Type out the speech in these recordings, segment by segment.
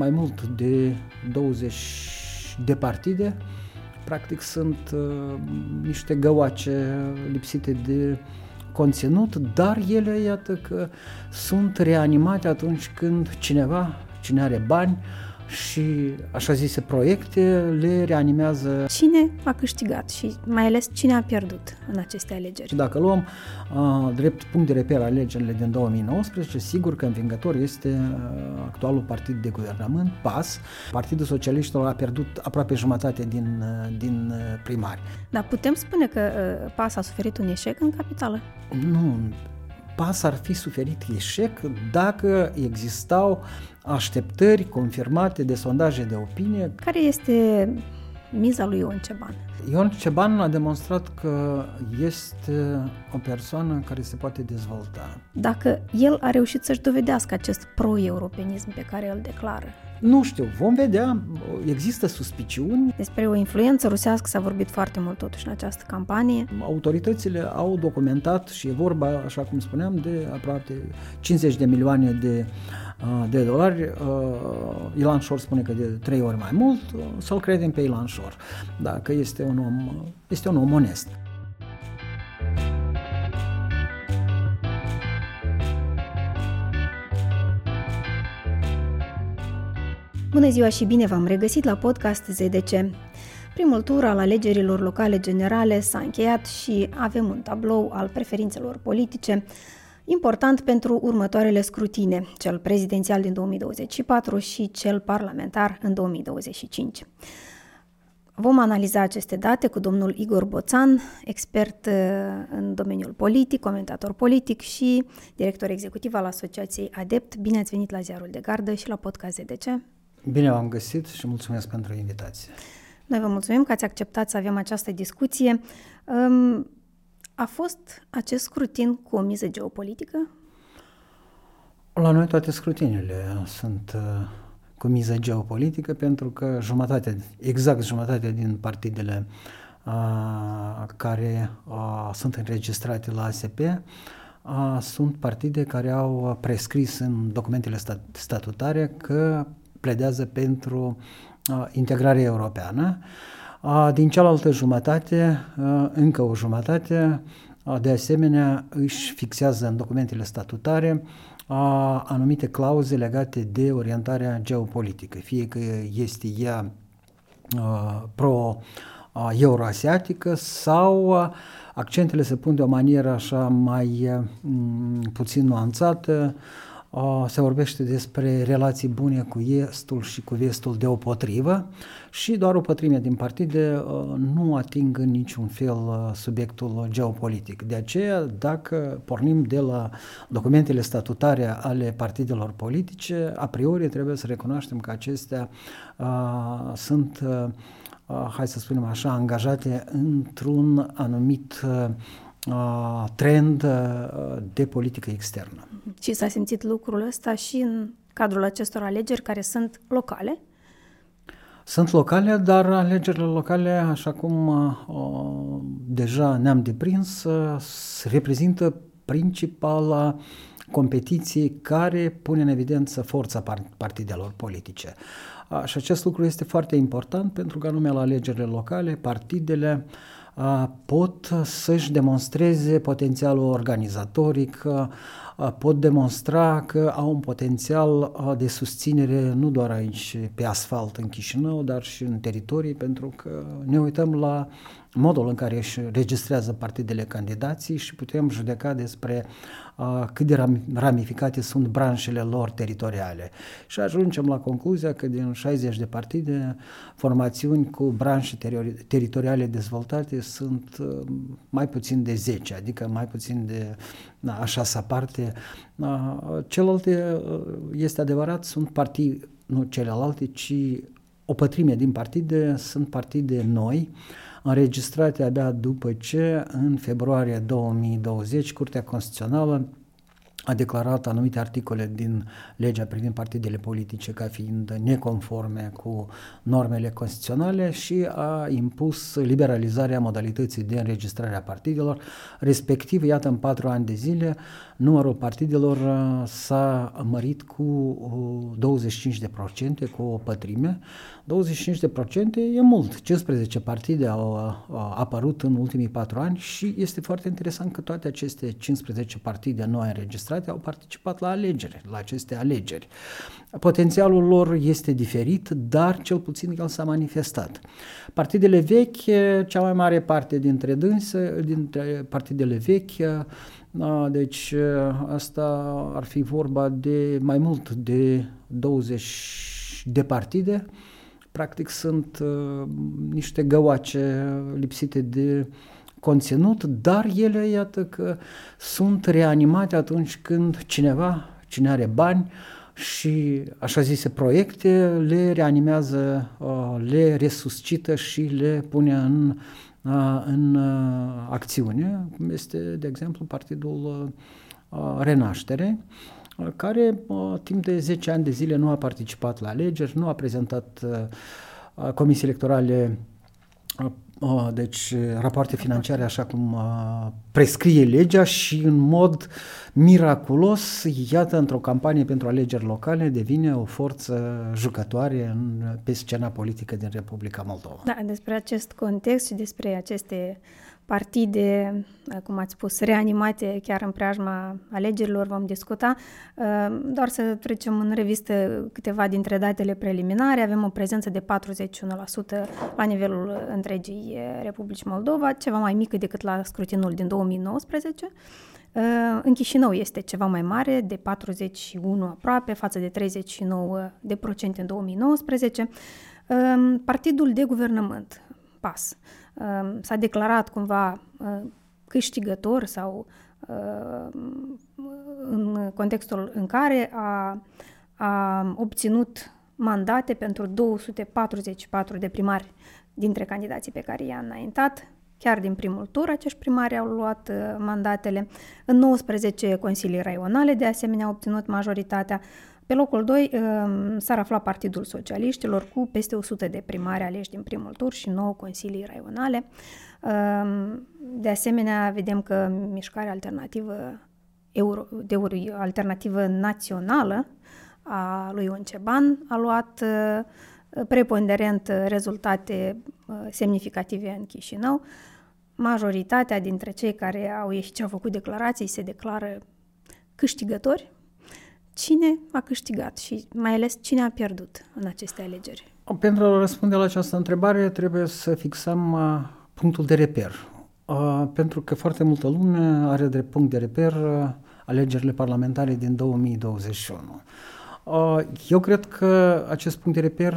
mai mult de 20 de partide. Practic sunt uh, niște găoace lipsite de conținut, dar ele, iată că sunt reanimate atunci când cineva, cine are bani, și așa zise proiecte le reanimează. Cine a câștigat și mai ales cine a pierdut în aceste alegeri? Și dacă luăm uh, drept punct de reper alegerile din 2019, sigur că învingător este uh, actualul partid de guvernământ, PAS. Partidul Socialiștilor a pierdut aproape jumătate din, uh, din primari. Dar putem spune că uh, PAS a suferit un eșec în capitală? Nu, PAS ar fi suferit eșec dacă existau așteptări confirmate de sondaje de opinie. Care este miza lui Ion Ceban? Ion Ceban a demonstrat că este o persoană care se poate dezvolta. Dacă el a reușit să-și dovedească acest pro-europenism pe care îl declară, nu știu, vom vedea, există suspiciuni. Despre o influență rusească s-a vorbit foarte mult totuși în această campanie. Autoritățile au documentat și e vorba, așa cum spuneam, de aproape 50 de milioane de, de dolari. Ilan Shor spune că de trei ori mai mult, să-l credem pe Ilan Shor, da, că este un om, este un om onest. Bună ziua și bine v-am regăsit la podcast ZDC. Primul tur al alegerilor locale generale s-a încheiat și avem un tablou al preferințelor politice important pentru următoarele scrutine, cel prezidențial din 2024 și cel parlamentar în 2025. Vom analiza aceste date cu domnul Igor Boțan, expert uh, în domeniul politic, comentator politic și director executiv al Asociației Adept. Bine ați venit la Ziarul de Gardă și la podcast ZDC. Bine v-am găsit și mulțumesc pentru invitație. Noi vă mulțumim că ați acceptat să avem această discuție. A fost acest scrutin cu o miză geopolitică? La noi toate scrutinile sunt uh, cu miză geopolitică pentru că jumătate, exact jumătate din partidele uh, care uh, sunt înregistrate la ASP sunt partide care au prescris în documentele statutare că pledează pentru uh, integrarea europeană. Uh, din cealaltă jumătate, uh, încă o jumătate, uh, de asemenea, își fixează în documentele statutare uh, anumite clauze legate de orientarea geopolitică, fie că este ea uh, pro uh, euroasiatică sau uh, accentele se pun de o manieră așa mai uh, puțin nuanțată, uh, se vorbește despre relații bune cu estul și cu vestul deopotrivă și doar o pătrime din partide nu ating în niciun fel subiectul geopolitic. De aceea, dacă pornim de la documentele statutare ale partidelor politice, a priori trebuie să recunoaștem că acestea uh, sunt uh, hai să spunem așa, angajate într-un anumit uh, trend de politică externă. Și s-a simțit lucrul ăsta și în cadrul acestor alegeri care sunt locale? Sunt locale, dar alegerile locale, așa cum uh, deja ne-am deprins, uh, reprezintă principala competiție care pune în evidență forța partidelor politice. Uh, și acest lucru este foarte important pentru că anume la alegerile locale, partidele uh, pot să-și demonstreze potențialul organizatoric, pot demonstra că au un potențial de susținere nu doar aici pe asfalt în Chișinău, dar și în teritorii, pentru că ne uităm la modul în care își registrează partidele candidații și putem judeca despre uh, cât de ramificate sunt branșele lor teritoriale. Și ajungem la concluzia că din 60 de partide, formațiuni cu branșe teri- teritoriale dezvoltate sunt uh, mai puțin de 10, adică mai puțin de na, a șasea parte. Uh, celelalte, uh, este adevărat, sunt partide, nu celelalte, ci o pătrime din partide sunt partide noi, înregistrate abia după ce, în februarie 2020, Curtea Constituțională a declarat anumite articole din legea privind partidele politice ca fiind neconforme cu normele constituționale și a impus liberalizarea modalității de înregistrare a partidelor, respectiv, iată, în patru ani de zile, numărul partidelor uh, s-a mărit cu 25%, cu o pătrime. 25% e mult. 15 partide au, au apărut în ultimii patru ani și este foarte interesant că toate aceste 15 partide noi înregistrate au participat la alegeri, la aceste alegeri. Potențialul lor este diferit, dar cel puțin el s-a manifestat. Partidele vechi, cea mai mare parte dintre dânse, dintre partidele vechi, da, deci asta ar fi vorba de mai mult de 20 de partide. Practic sunt uh, niște găoace lipsite de conținut, dar ele, iată că sunt reanimate atunci când cineva, cine are bani și așa zise proiecte, le reanimează, uh, le resuscită și le pune în în acțiune, cum este, de exemplu, Partidul Renaștere, care timp de 10 ani de zile nu a participat la alegeri, nu a prezentat comisii electorale deci rapoarte financiare așa cum prescrie legea și în mod miraculos, iată, într-o campanie pentru alegeri locale devine o forță jucătoare în, pe scena politică din Republica Moldova. Da, despre acest context și despre aceste partide, cum ați spus, reanimate chiar în preajma alegerilor vom discuta. Doar să trecem în revistă câteva dintre datele preliminare. Avem o prezență de 41% la nivelul întregii Republici Moldova, ceva mai mică decât la scrutinul din 2019. În Chișinău este ceva mai mare, de 41 aproape, față de 39 de procente în 2019. Partidul de guvernământ, PAS, s-a declarat cumva câștigător sau în contextul în care a, a obținut mandate pentru 244 de primari dintre candidații pe care i-a înaintat, Chiar din primul tur, acești primari au luat uh, mandatele. În 19 consilii raionale, de asemenea, au obținut majoritatea. Pe locul 2 um, s-ar afla Partidul Socialiștilor cu peste 100 de primari aleși din primul tur și 9 consilii raionale. Um, de asemenea, vedem că mișcarea alternativă euro, de euro, alternativă națională a lui Unceban a luat uh, preponderent rezultate uh, semnificative în Chișinău majoritatea dintre cei care au ieșit și au făcut declarații se declară câștigători. Cine a câștigat și mai ales cine a pierdut în aceste alegeri? Pentru a răspunde la această întrebare trebuie să fixăm uh, punctul de reper. Uh, pentru că foarte multă lume are de punct de reper uh, alegerile parlamentare din 2021. Eu cred că acest punct de reper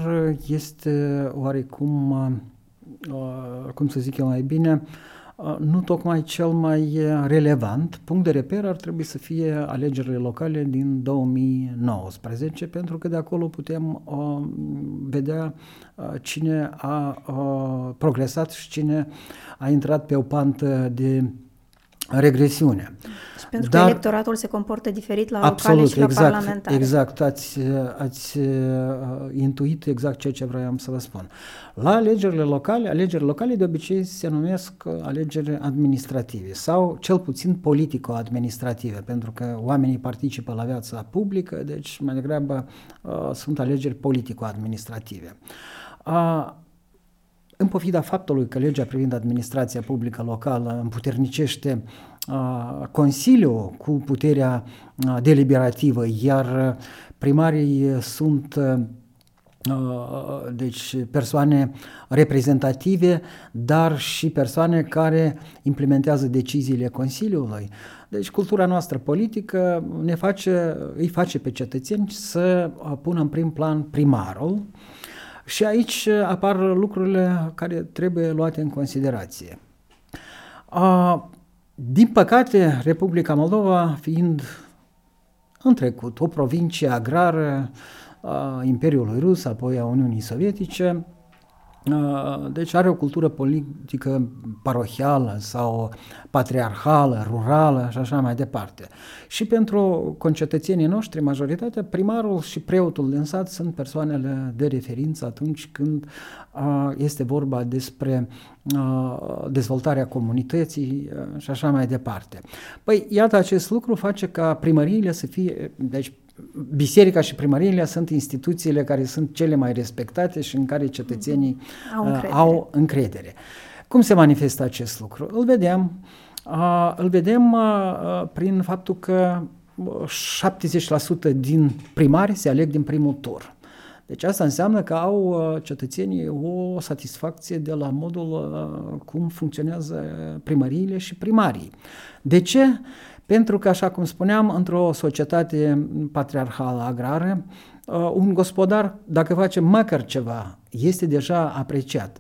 este oarecum, cum să zic eu mai bine, nu tocmai cel mai relevant. Punct de reper ar trebui să fie alegerile locale din 2019, pentru că de acolo putem uh, vedea uh, cine a uh, progresat și cine a intrat pe o pantă de regresiune. Și pentru Dar, că electoratul se comportă diferit la absolut, locale și la exact, parlamentare. Exact, ați, ați uh, intuit exact ceea ce vreau să vă spun. La alegerile locale, alegerile locale de obicei se numesc alegeri administrative sau cel puțin politico-administrative, pentru că oamenii participă la viața publică, deci mai degrabă uh, sunt alegeri politico-administrative. Uh, în pofida faptului că legea privind administrația publică locală împuternicește uh, Consiliul cu puterea uh, deliberativă, iar primarii sunt uh, deci persoane reprezentative, dar și persoane care implementează deciziile Consiliului. Deci cultura noastră politică ne face, îi face pe cetățeni să pună în prim plan primarul, și aici uh, apar lucrurile care trebuie luate în considerație. A, din păcate, Republica Moldova, fiind în trecut o provincie agrară a Imperiului Rus, apoi a Uniunii Sovietice, Deci are o cultură politică parohială sau patriarhală, rurală și așa mai departe. Și pentru concetățenii noștri, majoritatea, primarul și preotul din sat sunt persoanele de referință atunci când este vorba despre dezvoltarea comunității și așa mai departe. Păi, iată, acest lucru face ca primăriile să fie, deci biserica și primăriile sunt instituțiile care sunt cele mai respectate și în care cetățenii au încredere. au încredere. Cum se manifestă acest lucru? Îl vedem, uh, îl vedem uh, prin faptul că 70% din primari se aleg din primul tur. Deci asta înseamnă că au uh, cetățenii o satisfacție de la modul uh, cum funcționează primăriile și primarii. De ce? Pentru că, așa cum spuneam, într-o societate patriarhală agrară, uh, un gospodar, dacă face măcar ceva, este deja apreciat.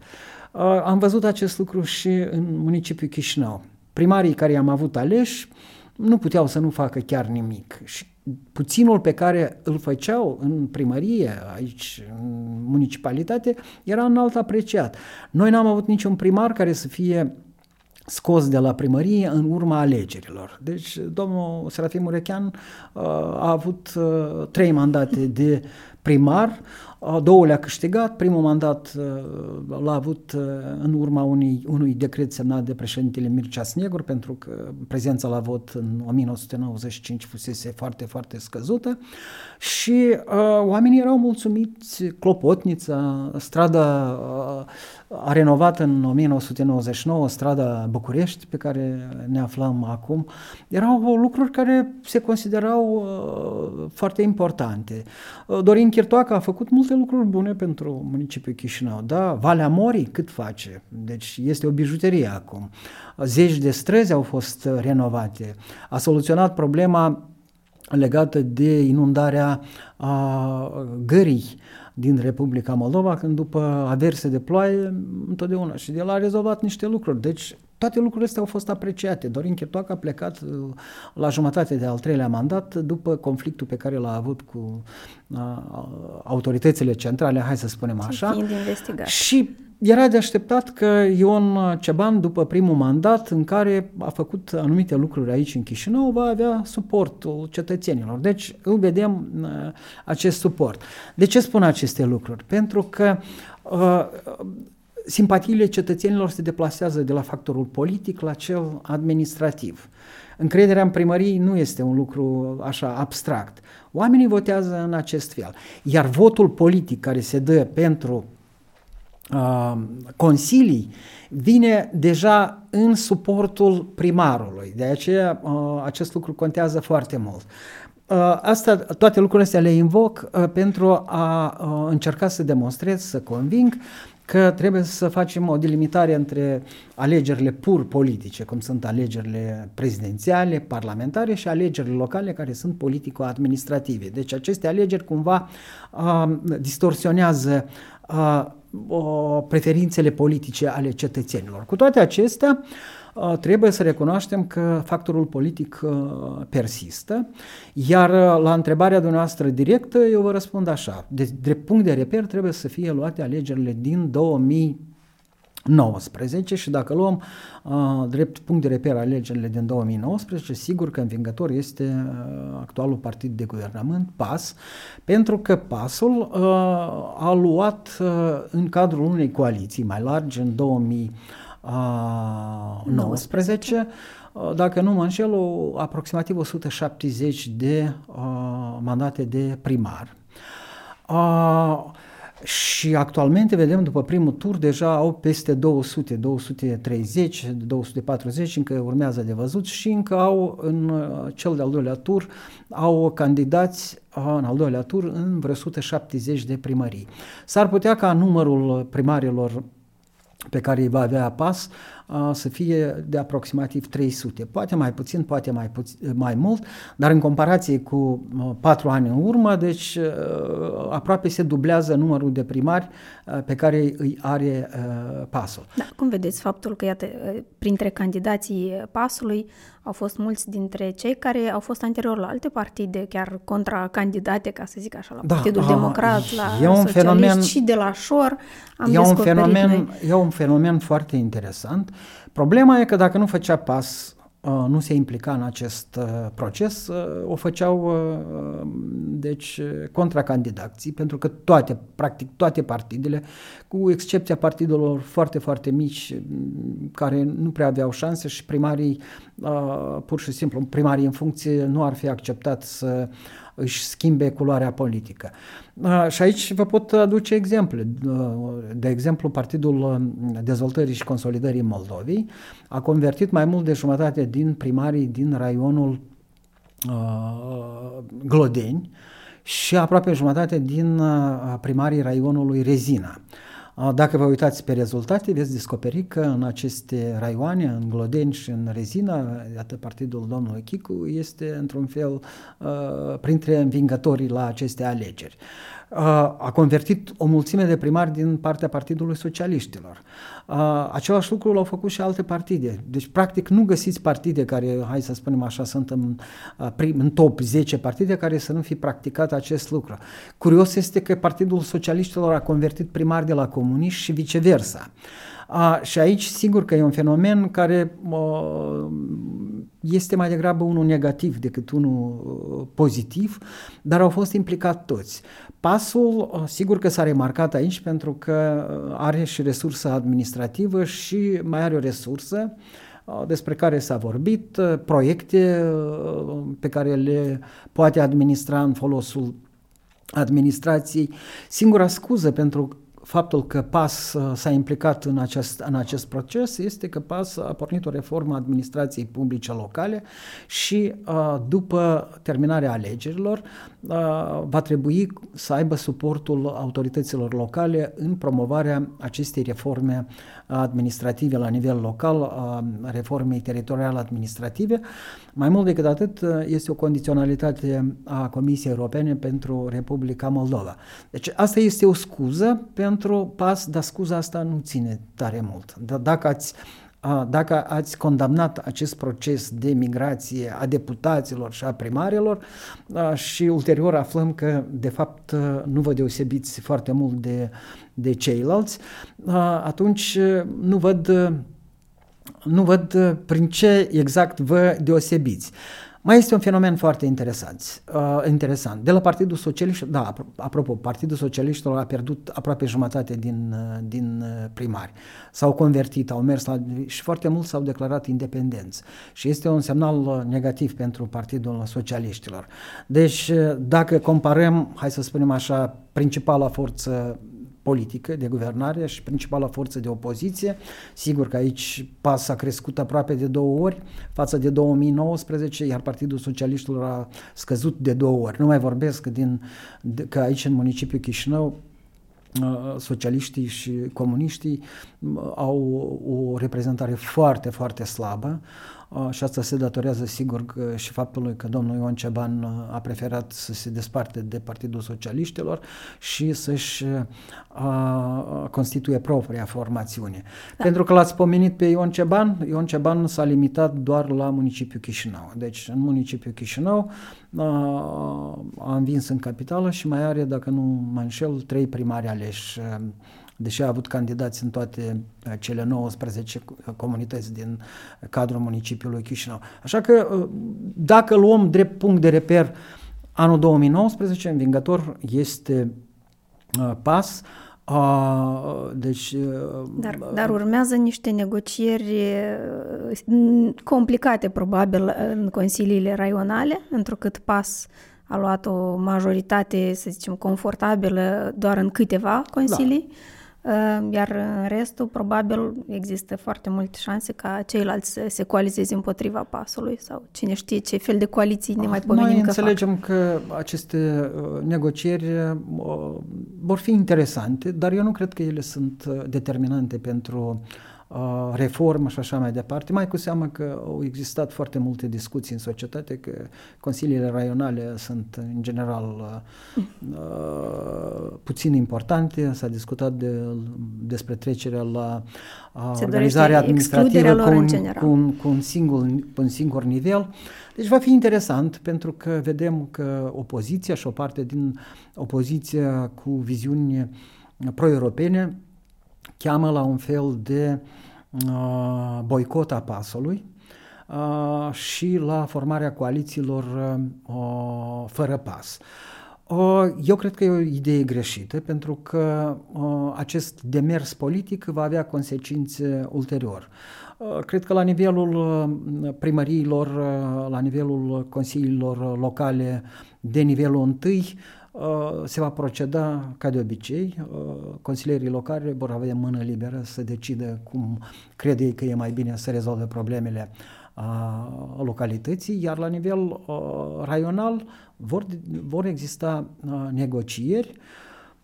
Am văzut acest lucru și în municipiul Chișinău. Primarii care i-am avut aleși nu puteau să nu facă chiar nimic. Și puținul pe care îl făceau în primărie, aici, în municipalitate, era înalt apreciat. Noi n-am avut niciun primar care să fie scos de la primărie în urma alegerilor. Deci domnul Serafim Urechean uh, a avut uh, trei mandate de primar, două le-a câștigat, primul mandat uh, l-a avut uh, în urma unui, unui decret semnat de președintele Mircea Snegur, pentru că prezența la vot în 1995 fusese foarte, foarte scăzută și uh, oamenii erau mulțumiți, Clopotnița, strada uh, a renovat în 1999 strada București, pe care ne aflăm acum. Erau lucruri care se considerau uh, foarte importante. Uh, Dorin Chirtoacă a făcut multe lucruri bune pentru municipiul Chișinău. Da, Valea Morii cât face? Deci este o bijuterie acum. Zeci de străzi au fost renovate. A soluționat problema legată de inundarea a gării din Republica Moldova, când după averse de ploaie, întotdeauna. Și el a rezolvat niște lucruri. Deci toate lucrurile astea au fost apreciate. Dorin Chirtoac a plecat uh, la jumătate de al treilea mandat după conflictul pe care l-a avut cu uh, autoritățile centrale, hai să spunem așa. Fiind investigat. Și era de așteptat că Ion Ceban, după primul mandat în care a făcut anumite lucruri aici în Chișinău, va avea suportul cetățenilor. Deci îl vedem uh, acest suport. De ce spun aceste lucruri? Pentru că uh, simpatiile cetățenilor se deplasează de la factorul politic la cel administrativ. Încrederea în primării nu este un lucru așa abstract. Oamenii votează în acest fel. Iar votul politic care se dă pentru uh, consilii vine deja în suportul primarului. De aceea uh, acest lucru contează foarte mult. Uh, asta, toate lucrurile astea le invoc uh, pentru a uh, încerca să demonstrez, să conving că trebuie să facem o delimitare între alegerile pur politice, cum sunt alegerile prezidențiale, parlamentare și alegerile locale, care sunt politico-administrative. Deci aceste alegeri cumva uh, distorsionează uh, preferințele politice ale cetățenilor. Cu toate acestea, uh, trebuie să recunoaștem că factorul politic uh, persistă, iar uh, la întrebarea dumneavoastră directă eu vă răspund așa. De, de punct de reper trebuie să fie luate alegerile din 2000 19 și dacă luăm uh, drept punct de reper alegerile din 2019, sigur că învingător este uh, actualul partid de guvernământ, PAS, pentru că PASul uh, a luat uh, în cadrul unei coaliții mai largi în 2019 uh, dacă nu mă înșel, o, aproximativ 170 de uh, mandate de primar. Uh, și actualmente vedem după primul tur deja au peste 200, 230, 240, încă urmează de văzut și încă au în uh, cel de-al doilea tur au candidați uh, în al doilea tur în vreo 170 de primării. S-ar putea ca numărul primarilor pe care îi va avea PAS să fie de aproximativ 300. Poate mai puțin, poate mai, puțin, mai mult, dar în comparație cu patru ani în urmă, deci aproape se dublează numărul de primari pe care îi are pasul. Da, cum vedeți faptul că, iată, printre candidații pasului au fost mulți dintre cei care au fost anterior la alte partide, chiar contracandidate, ca să zic așa, la da, Partidul a, Democrat, la e un fenomen, și de la Șor am e un fenomen, noi. E un fenomen foarte interesant. Problema e că dacă nu făcea pas Uh, nu se implica în acest uh, proces, uh, o făceau deci contracandidații, pentru că toate, practic toate partidele, cu excepția partidelor foarte, foarte mici, care nu prea aveau șanse și primarii, pur și simplu, primarii în funcție nu ar fi acceptat să își schimbe culoarea politică. Și aici vă pot aduce exemple. De exemplu, Partidul Dezvoltării și Consolidării Moldovei a convertit mai mult de jumătate din primarii din raionul Glodeni și aproape jumătate din primarii raionului Rezina. Dacă vă uitați pe rezultate, veți descoperi că în aceste raioane, în Glodeni și în Rezina, iată partidul domnului Chicu este într-un fel printre învingătorii la aceste alegeri a convertit o mulțime de primari din partea Partidului Socialiștilor. Același lucru l-au făcut și alte partide. Deci, practic, nu găsiți partide care, hai să spunem așa, sunt în, în top 10 partide care să nu fi practicat acest lucru. Curios este că Partidul Socialiștilor a convertit primari de la comuniști și viceversa. A, și aici, sigur că e un fenomen care uh, este mai degrabă unul negativ decât unul uh, pozitiv, dar au fost implicați toți. Pasul, uh, sigur că s-a remarcat aici pentru că uh, are și resursă administrativă și mai are o resursă despre care s-a vorbit, proiecte pe care le poate administra în folosul administrației. Singura scuză pentru faptul că PAS uh, s-a implicat în acest, în acest proces este că PAS a pornit o reformă a administrației publice locale și uh, după terminarea alegerilor uh, va trebui să aibă suportul autorităților locale în promovarea acestei reforme administrative la nivel local, a reformei teritoriale administrative. Mai mult decât atât, este o condiționalitate a Comisiei Europene pentru Republica Moldova. Deci asta este o scuză pentru pas, dar scuza asta nu ține tare mult. Dar dacă ați dacă ați condamnat acest proces de migrație a deputaților și a primarilor și ulterior aflăm că de fapt nu vă deosebiți foarte mult de, de ceilalți, atunci nu văd, nu văd prin ce exact vă deosebiți. Mai este un fenomen foarte interesant. Uh, interesant. De la Partidul Socialist, da, apropo, Partidul Socialiștilor a pierdut aproape jumătate din, uh, din uh, primari. S-au convertit, au mers la, și foarte mulți s-au declarat independenți. Și este un semnal uh, negativ pentru Partidul Socialiștilor. Deci, dacă comparăm, hai să spunem așa, principala forță politică de guvernare și principala forță de opoziție. Sigur că aici PAS a crescut aproape de două ori față de 2019, iar Partidul Socialiștilor a scăzut de două ori. Nu mai vorbesc din, de, că aici în municipiul Chișinău uh, socialiștii și comuniștii uh, au o reprezentare foarte, foarte slabă și asta se datorează sigur că și faptului că domnul Ion Ceban a preferat să se desparte de Partidul Socialiștilor și să-și constituie propria formațiune. Da. Pentru că l-ați pomenit pe Ion Ceban, Ion Ceban s-a limitat doar la municipiul Chișinău. Deci în municipiul Chișinău a, a învins în capitală și mai are, dacă nu mă înșel, trei primari aleși deși a avut candidați în toate uh, cele 19 comunități din cadrul municipiului Chișinău. Așa că uh, dacă luăm drept punct de reper anul 2019, învingător este uh, PAS, a, deci, dar, dar urmează niște negocieri complicate, probabil, în consiliile raionale, întrucât PAS a luat o majoritate, să zicem, confortabilă doar în câteva consilii. Da. Ă, iar în restul, probabil, există foarte multe șanse ca ceilalți să se coalizeze împotriva pasului sau cine știe ce fel de coaliții ne mai pomenim Noi că înțelegem fac. că aceste ă, negocieri ă, vor fi interesante, dar eu nu cred că ele sunt determinante pentru uh, reformă și așa mai departe, mai cu seamă că au existat foarte multe discuții în societate, că consiliile raionale sunt în general uh, puțin importante, s-a discutat de, despre trecerea la uh, organizarea administrativă cu un, cu, un, cu, un singur, cu un singur nivel. Deci va fi interesant pentru că vedem că opoziția și o parte din opoziția cu viziuni pro-europene cheamă la un fel de uh, boicot a pasului uh, și la formarea coalițiilor uh, fără pas. Uh, eu cred că e o idee greșită pentru că uh, acest demers politic va avea consecințe ulterior. Uh, cred că la nivelul uh, primăriilor, uh, la nivelul consiliilor locale de nivelul întâi, se va proceda ca de obicei. Consilierii locale vor avea mână liberă să decidă cum crede ei că e mai bine să rezolve problemele a localității, iar la nivel raional vor, vor exista negocieri,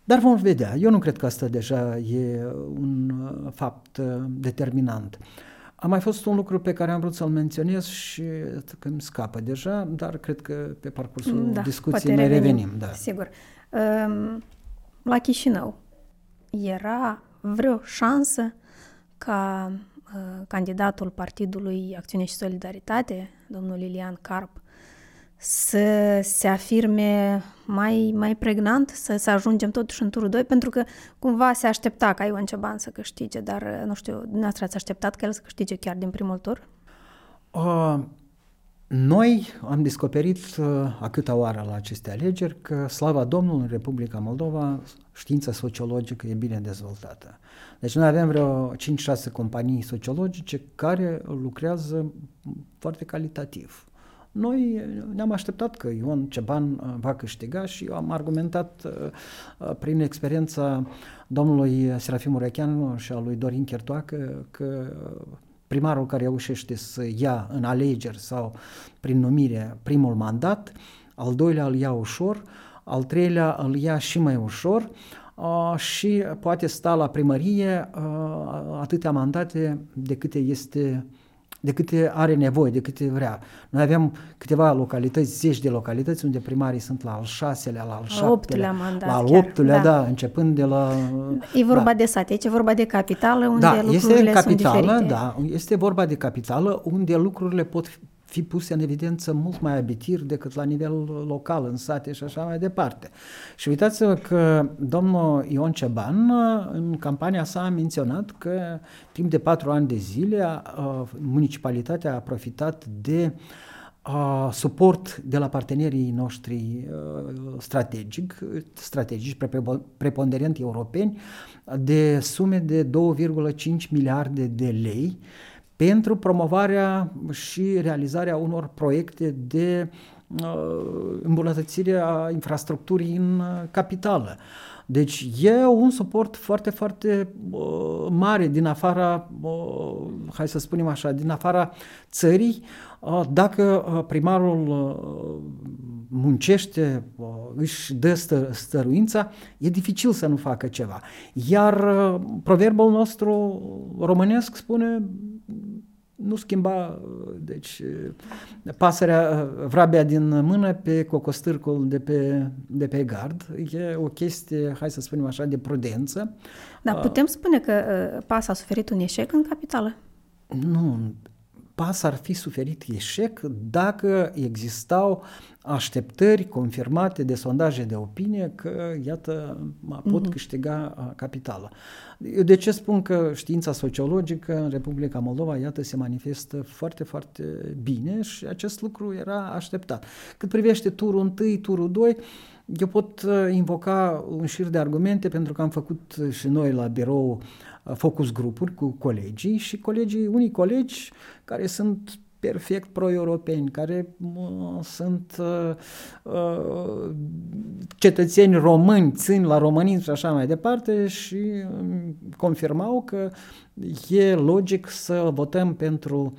dar vom vedea. Eu nu cred că asta deja e un fapt determinant. A mai fost un lucru pe care am vrut să-l menționez și că îmi scapă deja, dar cred că pe parcursul da, discuției mai revenim. revenim da. Sigur. Um, la Chișinău era vreo șansă ca uh, candidatul Partidului Acțiune și Solidaritate, domnul Lilian Carp, să se afirme mai, mai pregnant, să, să ajungem totuși în turul 2, pentru că cumva se aștepta ca Ion Ceban să câștige, dar nu știu, dumneavoastră ați așteptat că el să câștige chiar din primul tur? Uh, noi am descoperit uh, a câta oară la aceste alegeri că, slava Domnului, în Republica Moldova, știința sociologică e bine dezvoltată. Deci noi avem vreo 5-6 companii sociologice care lucrează foarte calitativ. Noi ne-am așteptat că Ion Ceban uh, va câștiga și eu am argumentat uh, uh, prin experiența domnului Serafim Urecheanu și a lui Dorin Chertoacă că primarul care reușește să ia în alegeri sau prin numire primul mandat, al doilea îl ia ușor, al treilea îl ia și mai ușor uh, și poate sta la primărie uh, atâtea mandate de câte este de câte are nevoie, de câte vrea. Noi avem câteva localități, zeci de localități unde primarii sunt la al șaselea, la al șaptelea, mandat la al optulea, da. da, începând de la... E vorba da. de sat, aici e vorba de capitală unde da, lucrurile este capitală, sunt diferite. Da, este vorba de capitală unde lucrurile pot fi puse în evidență mult mai abitir decât la nivel local, în sate și așa mai departe. Și uitați-vă că domnul Ion Ceban în campania sa a menționat că timp de patru ani de zile municipalitatea a profitat de a, suport de la partenerii noștri strategic, strategici, preponderent europeni, de sume de 2,5 miliarde de lei pentru promovarea și realizarea unor proiecte de uh, îmbunătățire a infrastructurii în uh, capitală. Deci e un suport foarte, foarte uh, mare din afara, uh, hai să spunem așa, din afara țării. Uh, dacă uh, primarul uh, muncește, uh, își dă stă, stăruința, e dificil să nu facă ceva. Iar uh, proverbul nostru românesc spune nu schimba, deci, pasărea, vrabia din mână pe cocostârcul de pe, de pe gard. E o chestie, hai să spunem așa, de prudență. Da, putem spune că uh, PAS a suferit un eșec în capitală? Nu, PAS ar fi suferit eșec dacă existau așteptări confirmate de sondaje de opinie că, iată, pot mm-hmm. câștiga capitala. Eu de ce spun că știința sociologică în Republica Moldova, iată, se manifestă foarte, foarte bine și acest lucru era așteptat. Cât privește turul 1, turul 2, eu pot invoca un șir de argumente pentru că am făcut și noi la birou focus grupuri cu colegii și colegii, unii colegi care sunt perfect pro-europeni, care uh, sunt uh, uh, cetățeni români, țin la românism și așa mai departe și uh, confirmau că e logic să votăm pentru,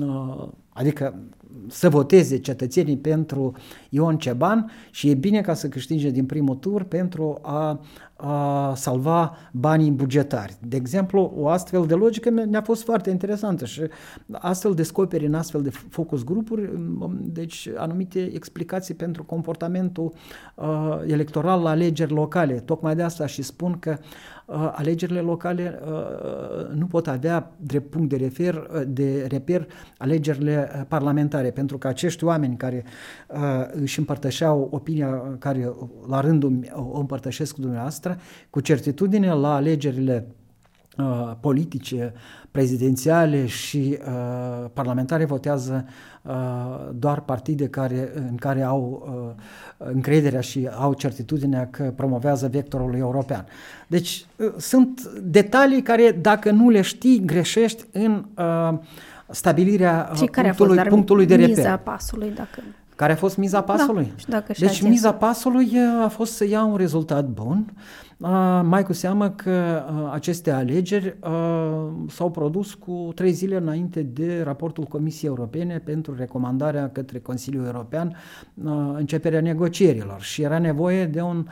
uh, adică să voteze cetățenii pentru Ion Ceban și e bine ca să câștige din primul tur pentru a, a salva banii bugetari. De exemplu, o astfel de logică ne-a fost foarte interesantă și astfel descoperi în astfel de focus grupuri, deci anumite explicații pentru comportamentul uh, electoral la alegeri locale. Tocmai de asta și spun că uh, alegerile locale uh, nu pot avea drept punct de refer, uh, de reper alegerile parlamentare, pentru că acești oameni care uh, își împărtășeau opinia care la rândul o împărtășesc cu dumneavoastră, cu certitudine la alegerile uh, politice, prezidențiale și uh, parlamentare votează uh, doar partide care, în care au uh, încrederea și au certitudinea că promovează vectorul european. Deci uh, sunt detalii care dacă nu le știi, greșești în uh, stabilirea și care punctului, a fost, punctului de reper. miza pasului, dacă... Care a fost miza pasului? Da, și dacă și deci miza pasului a fost să ia un rezultat bun, mai cu seamă că aceste alegeri s-au produs cu trei zile înainte de raportul Comisiei Europene pentru recomandarea către Consiliul European începerea negocierilor. Și era nevoie de un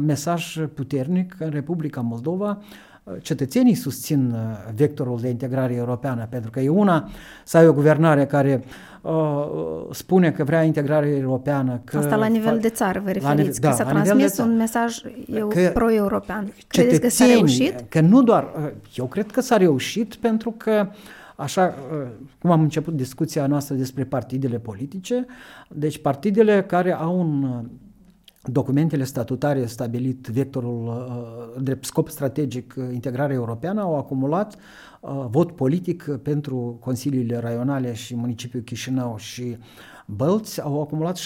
mesaj puternic în Republica Moldova. Cetățenii susțin vectorul de integrare europeană, pentru că e una. Să ai o guvernare care uh, spune că vrea integrare europeană. Că Asta la nivel de țară, vă referiți, nivel, că da, s-a transmis un mesaj eu, pro-european. Credeți că s-a reușit? Că nu doar, eu cred că s-a reușit pentru că Așa cum am început discuția noastră despre partidele politice, deci partidele care au un documentele statutare stabilit vectorul uh, drept scop strategic uh, integrarea europeană au acumulat uh, vot politic pentru consiliile raionale și municipiul Chișinău și Bălți au acumulat 63%.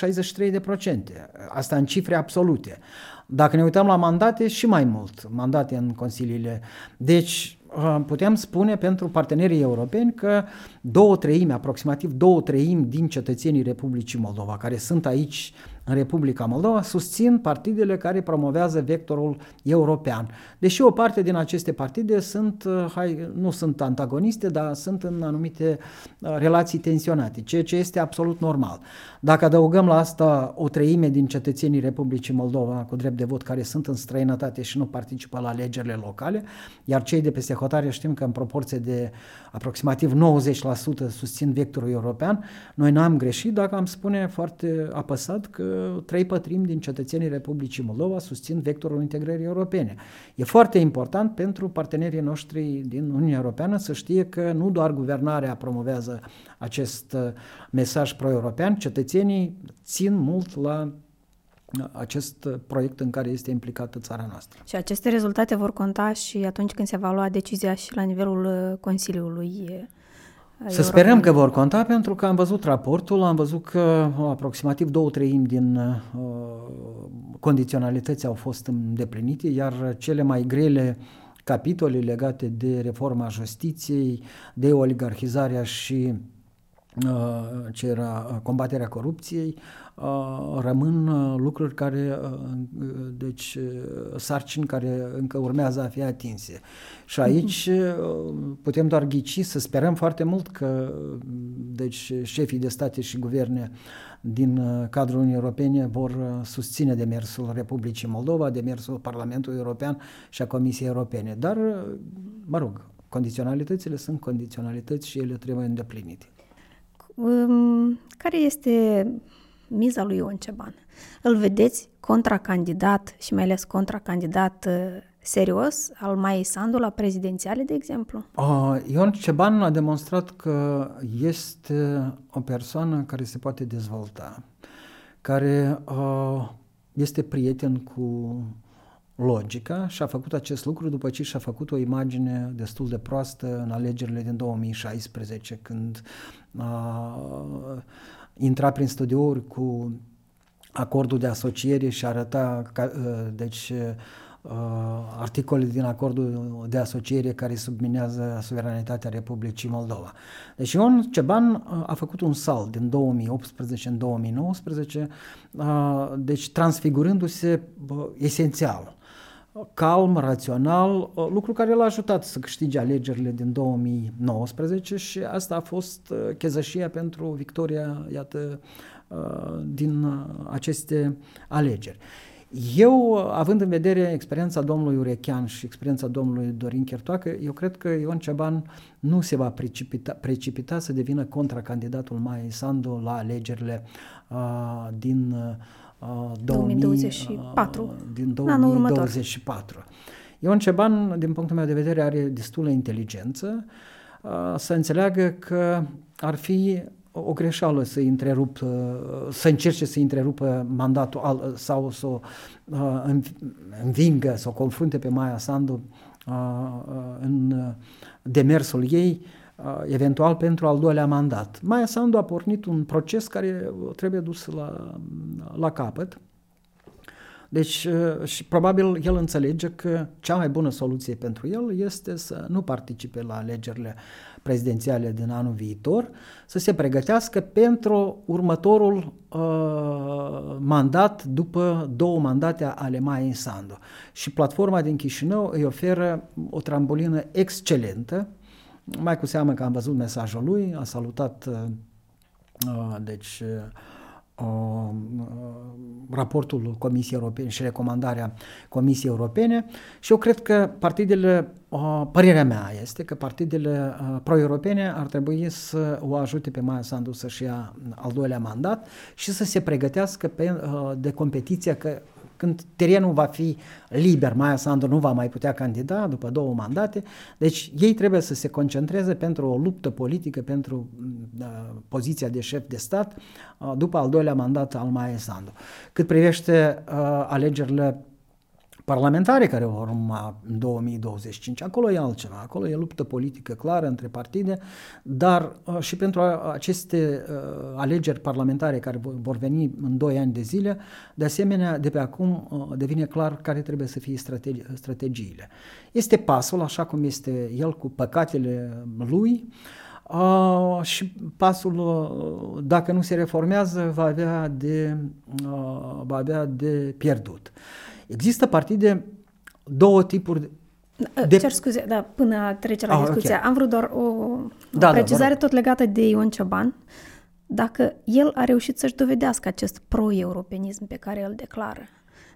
Asta în cifre absolute. Dacă ne uităm la mandate, și mai mult, mandate în consiliile. Deci, uh, putem spune pentru partenerii europeni că două treimi, aproximativ două treimi din cetățenii Republicii Moldova, care sunt aici în Republica Moldova susțin partidele care promovează vectorul european. Deși o parte din aceste partide sunt, uh, hai, nu sunt antagoniste, dar sunt în anumite uh, relații tensionate, ceea ce este absolut normal. Dacă adăugăm la asta o treime din cetățenii Republicii Moldova cu drept de vot care sunt în străinătate și nu participă la alegerile locale, iar cei de peste hotare știm că în proporție de aproximativ 90% susțin vectorul european, noi n-am greșit dacă am spune foarte apăsat că trei pătrimi din cetățenii Republicii Moldova susțin vectorul integrării europene. E foarte important pentru partenerii noștri din Uniunea Europeană să știe că nu doar guvernarea promovează acest uh, mesaj pro-european, cetățenii țin mult la uh, acest proiect în care este implicată țara noastră. Și aceste rezultate vor conta și atunci când se va lua decizia și la nivelul uh, Consiliului să sperăm că vor conta pentru că am văzut raportul, am văzut că uh, aproximativ două treimi din uh, condiționalități au fost îndeplinite, iar cele mai grele capitole legate de reforma justiției, de oligarhizarea și uh, ce era uh, combaterea corupției, Uh, rămân uh, lucruri care, uh, deci sarcini care încă urmează a fi atinse. Și aici putem doar ghici să sperăm foarte mult că deci șefii de state și guverne din cadrul Uniunii Europene vor susține demersul Republicii Moldova, demersul Parlamentului European și a Comisiei Europene. Dar, mă rog, condiționalitățile sunt condiționalități și ele trebuie îndeplinite. Um, care este miza lui Ion Ceban. Îl vedeți contracandidat și mai ales contracandidat uh, serios al Mai Sandu la prezidențiale, de exemplu? Uh, Ion Ceban a demonstrat că este o persoană care se poate dezvolta, care uh, este prieten cu logica și a făcut acest lucru după ce și-a făcut o imagine destul de proastă în alegerile din 2016, când uh, intra prin studiouri cu acordul de asociere și arăta, uh, deci, uh, articole din acordul de asociere care subminează suveranitatea Republicii Moldova. Deci Ion Ceban uh, a făcut un salt din 2018 în 2019, deci transfigurându-se esențial calm, rațional, lucru care l-a ajutat să câștige alegerile din 2019 și asta a fost chezășia pentru victoria, iată, din aceste alegeri. Eu, având în vedere experiența domnului Urechean și experiența domnului Dorin Chertoacă, eu cred că Ion Ceban nu se va precipita, precipita să devină contracandidatul Mai Sandu la alegerile uh, din uh, 2024. Uh, din 2024. Ion Ceban, din punctul meu de vedere, are destulă inteligență uh, să înțeleagă că ar fi o greșeală să întrerup, uh, să încerce să întrerupă mandatul sau să o uh, învingă, să o confrunte pe Maia Sandu uh, în demersul ei, eventual pentru al doilea mandat. Maia Sandu a pornit un proces care trebuie dus la, la capăt. Deci, și probabil el înțelege că cea mai bună soluție pentru el este să nu participe la alegerile prezidențiale din anul viitor, să se pregătească pentru următorul uh, mandat după două mandate ale Mai Sandu. Și platforma din Chișinău îi oferă o trambulină excelentă, mai cu seamă că am văzut mesajul lui, a salutat uh, uh deci uh, raportul Comisiei Europene și recomandarea Comisiei Europene și eu cred că partidele, părerea mea este că partidele pro-europene ar trebui să o ajute pe Maia Sandu să-și ia al doilea mandat și să se pregătească pe, de competiția că când terenul va fi liber, Maia Sandu nu va mai putea candida după două mandate, deci ei trebuie să se concentreze pentru o luptă politică, pentru uh, poziția de șef de stat, uh, după al doilea mandat al Maia Sandu. Cât privește uh, alegerile parlamentare care vor urma în 2025. Acolo e altceva, acolo e luptă politică clară între partide, dar uh, și pentru aceste uh, alegeri parlamentare care vor veni în 2 ani de zile, de asemenea, de pe acum uh, devine clar care trebuie să fie strategi- strategiile. Este pasul, așa cum este el cu păcatele lui, Uh, și pasul, uh, dacă nu se reformează, va avea de, uh, va avea de pierdut. Există partide, două tipuri de de... Cer scuze, da, până a trece la ah, discuția. Okay. Am vrut doar o, o da, da precizare da, tot legată de Ion Cioban. Dacă el a reușit să-și dovedească acest pro-europenism pe care îl declară,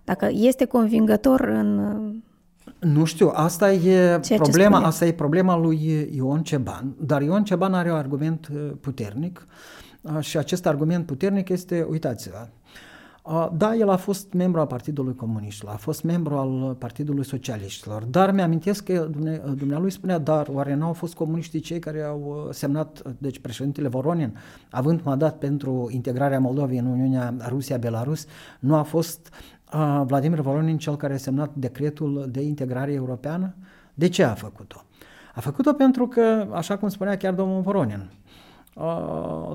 dacă este convingător în nu știu, asta e Ceea problema, asta e problema lui Ion Ceban, dar Ion Ceban are un argument uh, puternic uh, și acest argument puternic este, uitați-vă, da, el a fost membru al Partidului Comuniștilor, a fost membru al Partidului Socialiștilor, dar mi-amintesc că dumnealui spunea, dar oare nu au fost comuniștii cei care au uh, semnat, deci președintele Voronin, având mandat pentru integrarea Moldovei în Uniunea Rusia-Belarus, nu a fost uh, Vladimir Voronin cel care a semnat decretul de integrare europeană? De ce a făcut-o? A făcut-o pentru că, așa cum spunea chiar domnul Voronin, Uh,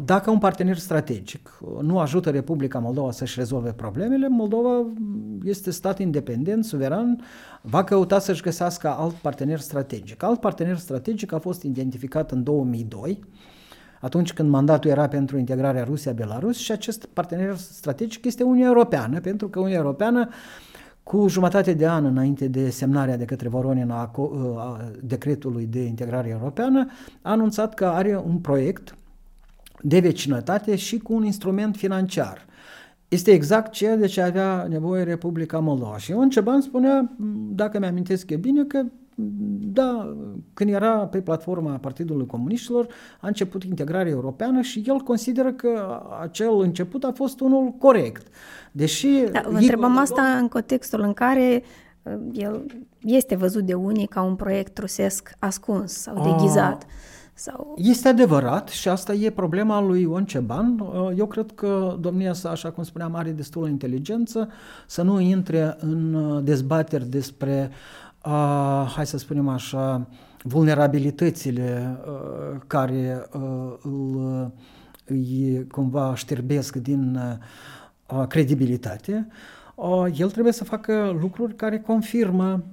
dacă un partener strategic nu ajută Republica Moldova să-și rezolve problemele, Moldova este stat independent, suveran, va căuta să-și găsească alt partener strategic. Alt partener strategic a fost identificat în 2002, atunci când mandatul era pentru integrarea Rusia-Belarus și acest partener strategic este Uniunea Europeană, pentru că Uniunea Europeană cu jumătate de an înainte de semnarea de către Voronin a, a decretului de integrare europeană, a anunțat că are un proiect de vecinătate și cu un instrument financiar. Este exact ceea de ce avea nevoie Republica Moldova. Și Ion Ceban spunea, dacă mi-amintesc e bine, că da, când era pe platforma Partidului Comuniștilor, a început integrarea europeană și el consideră că acel început a fost unul corect. Deși... Da, vă întrebam asta în contextul în care uh, el este văzut de unii ca un proiect rusesc ascuns sau deghizat. A, sau... Este adevărat și asta e problema lui Ion Ceban. Uh, eu cred că domnia sa, așa cum spuneam, are destulă inteligență să nu intre în uh, dezbateri despre, uh, hai să spunem așa, vulnerabilitățile uh, care uh, îl, îi cumva șterbesc din uh, credibilitate. Uh, el trebuie să facă lucruri care confirmă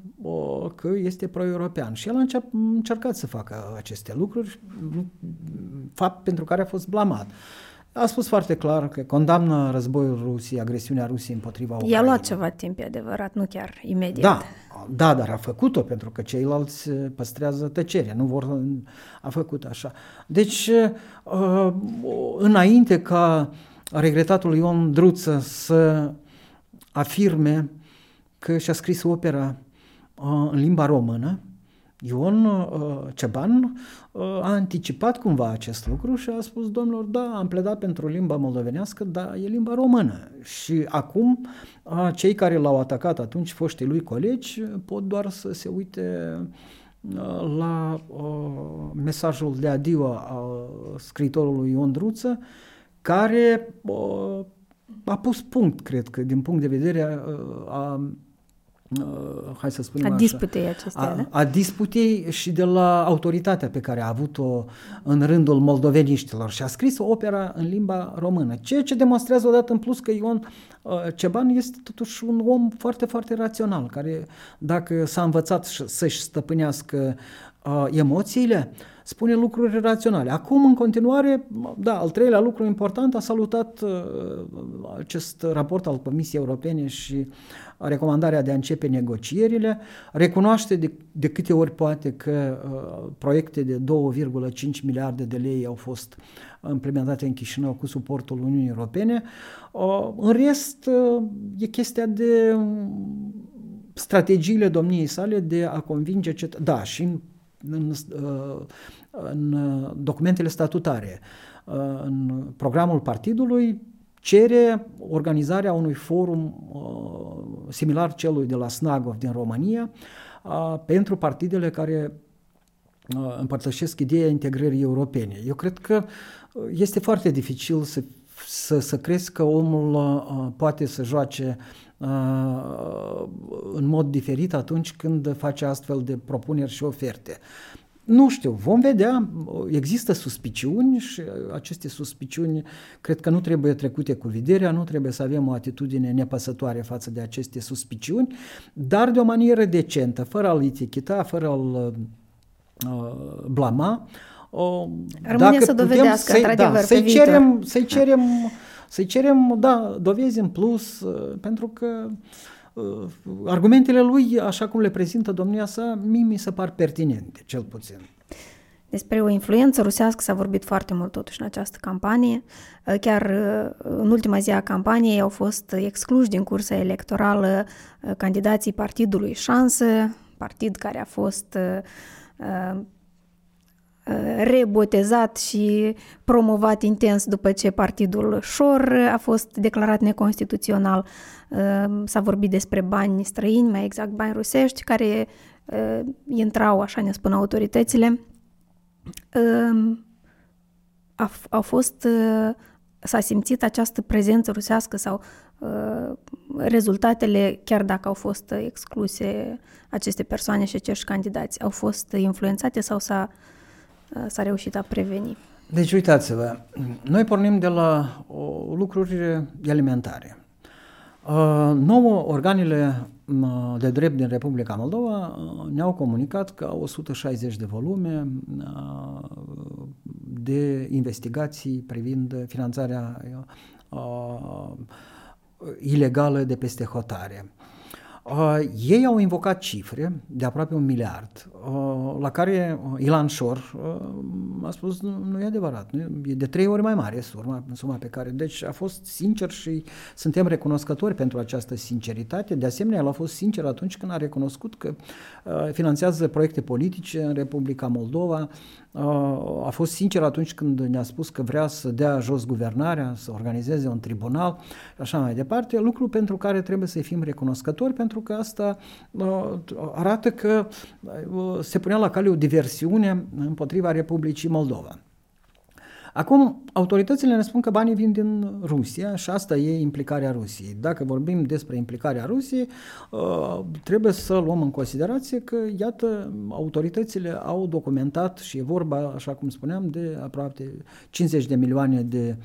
că este pro-european. Și el a încercat să facă aceste lucruri, fapt pentru care a fost blamat. A spus foarte clar că condamnă războiul Rusiei, agresiunea Rusiei împotriva Ucrainei. I-a luat ceva timp, e adevărat, nu chiar imediat. Da, Da, dar a făcut-o pentru că ceilalți păstrează tăcerea, nu vor, a făcut așa. Deci, uh, înainte ca regretatul Ion Druță să afirme că și-a scris opera uh, în limba română, Ion uh, Ceban uh, a anticipat cumva acest lucru și a spus, domnilor, da, am pledat pentru limba moldovenească, dar e limba română. Și acum uh, cei care l-au atacat atunci, foștii lui colegi, pot doar să se uite la mesajul de adio al scriitorului Ion Druță, care a pus punct, cred că, din punct de vedere a Uh, hai să spunem a disputei acestea, a, da? a disputei și de la autoritatea pe care a avut-o în rândul moldoveniștilor și a scris o opera în limba română, ceea ce demonstrează odată în plus că Ion uh, Ceban este totuși un om foarte, foarte rațional, care dacă s-a învățat să-și stăpânească uh, emoțiile, spune lucruri raționale. Acum, în continuare, da, al treilea lucru important, a salutat uh, acest raport al Comisiei Europene și recomandarea de a începe negocierile, recunoaște de, de câte ori poate că uh, proiecte de 2,5 miliarde de lei au fost implementate în Chișinău cu suportul Uniunii Europene. Uh, în rest, uh, e chestia de strategiile domniei sale de a convinge cet- da, și în, în, uh, în documentele statutare, uh, în programul partidului cere organizarea unui forum uh, similar celui de la Snagov din România uh, pentru partidele care uh, împărtășesc ideea integrării europene. Eu cred că uh, este foarte dificil să, să, să crezi că omul uh, poate să joace uh, în mod diferit atunci când face astfel de propuneri și oferte. Nu știu, vom vedea, există suspiciuni și aceste suspiciuni cred că nu trebuie trecute cu vederea, nu trebuie să avem o atitudine nepăsătoare față de aceste suspiciuni, dar de o manieră decentă, fără a-l eticheta, fără a-l uh, blama. Uh, Rămâne dacă să dovedească, să da, să-i cerem, să-i cerem, să-i cerem, da, dovezi în plus, uh, pentru că uh, Uh, argumentele lui, așa cum le prezintă domnia sa, mie mi se par pertinente, cel puțin. Despre o influență rusească s-a vorbit foarte mult totuși în această campanie. Uh, chiar uh, în ultima zi a campaniei au fost excluși din cursa electorală candidații partidului Șansă, partid care a fost rebotezat și promovat intens după ce partidul Șor a fost declarat neconstituțional. Ehm, s-a vorbit despre bani străini, mai exact bani rusești, care ehm, intrau, așa ne spun autoritățile. Ehm, a, a fost, s-a simțit această prezență rusească sau rezultatele, chiar dacă au fost excluse aceste persoane și acești candidați, au fost influențate sau s-a, s-a reușit a preveni? Deci uitați-vă, noi pornim de la o, lucruri elementare. Uh, nouă, organele uh, de drept din Republica Moldova uh, ne-au comunicat că au 160 de volume de investigații privind finanțarea ilegală de peste hotare. Uh, ei au invocat cifre de aproape un miliard, uh, la care uh, Ilan Șor uh, a spus nu, nu e adevărat, nu, e de trei ori mai mare suma, suma pe care... Deci a fost sincer și suntem recunoscători pentru această sinceritate. De asemenea, el a fost sincer atunci când a recunoscut că uh, finanțează proiecte politice în Republica Moldova, a fost sincer atunci când ne-a spus că vrea să dea jos guvernarea, să organizeze un tribunal și așa mai departe, lucru pentru care trebuie să fim recunoscători, pentru că asta arată că se punea la cale o diversiune împotriva Republicii Moldova. Acum, autoritățile ne spun că banii vin din Rusia și asta e implicarea Rusiei. Dacă vorbim despre implicarea Rusiei, uh, trebuie să luăm în considerație că, iată, autoritățile au documentat și e vorba, așa cum spuneam, de aproape 50 de milioane de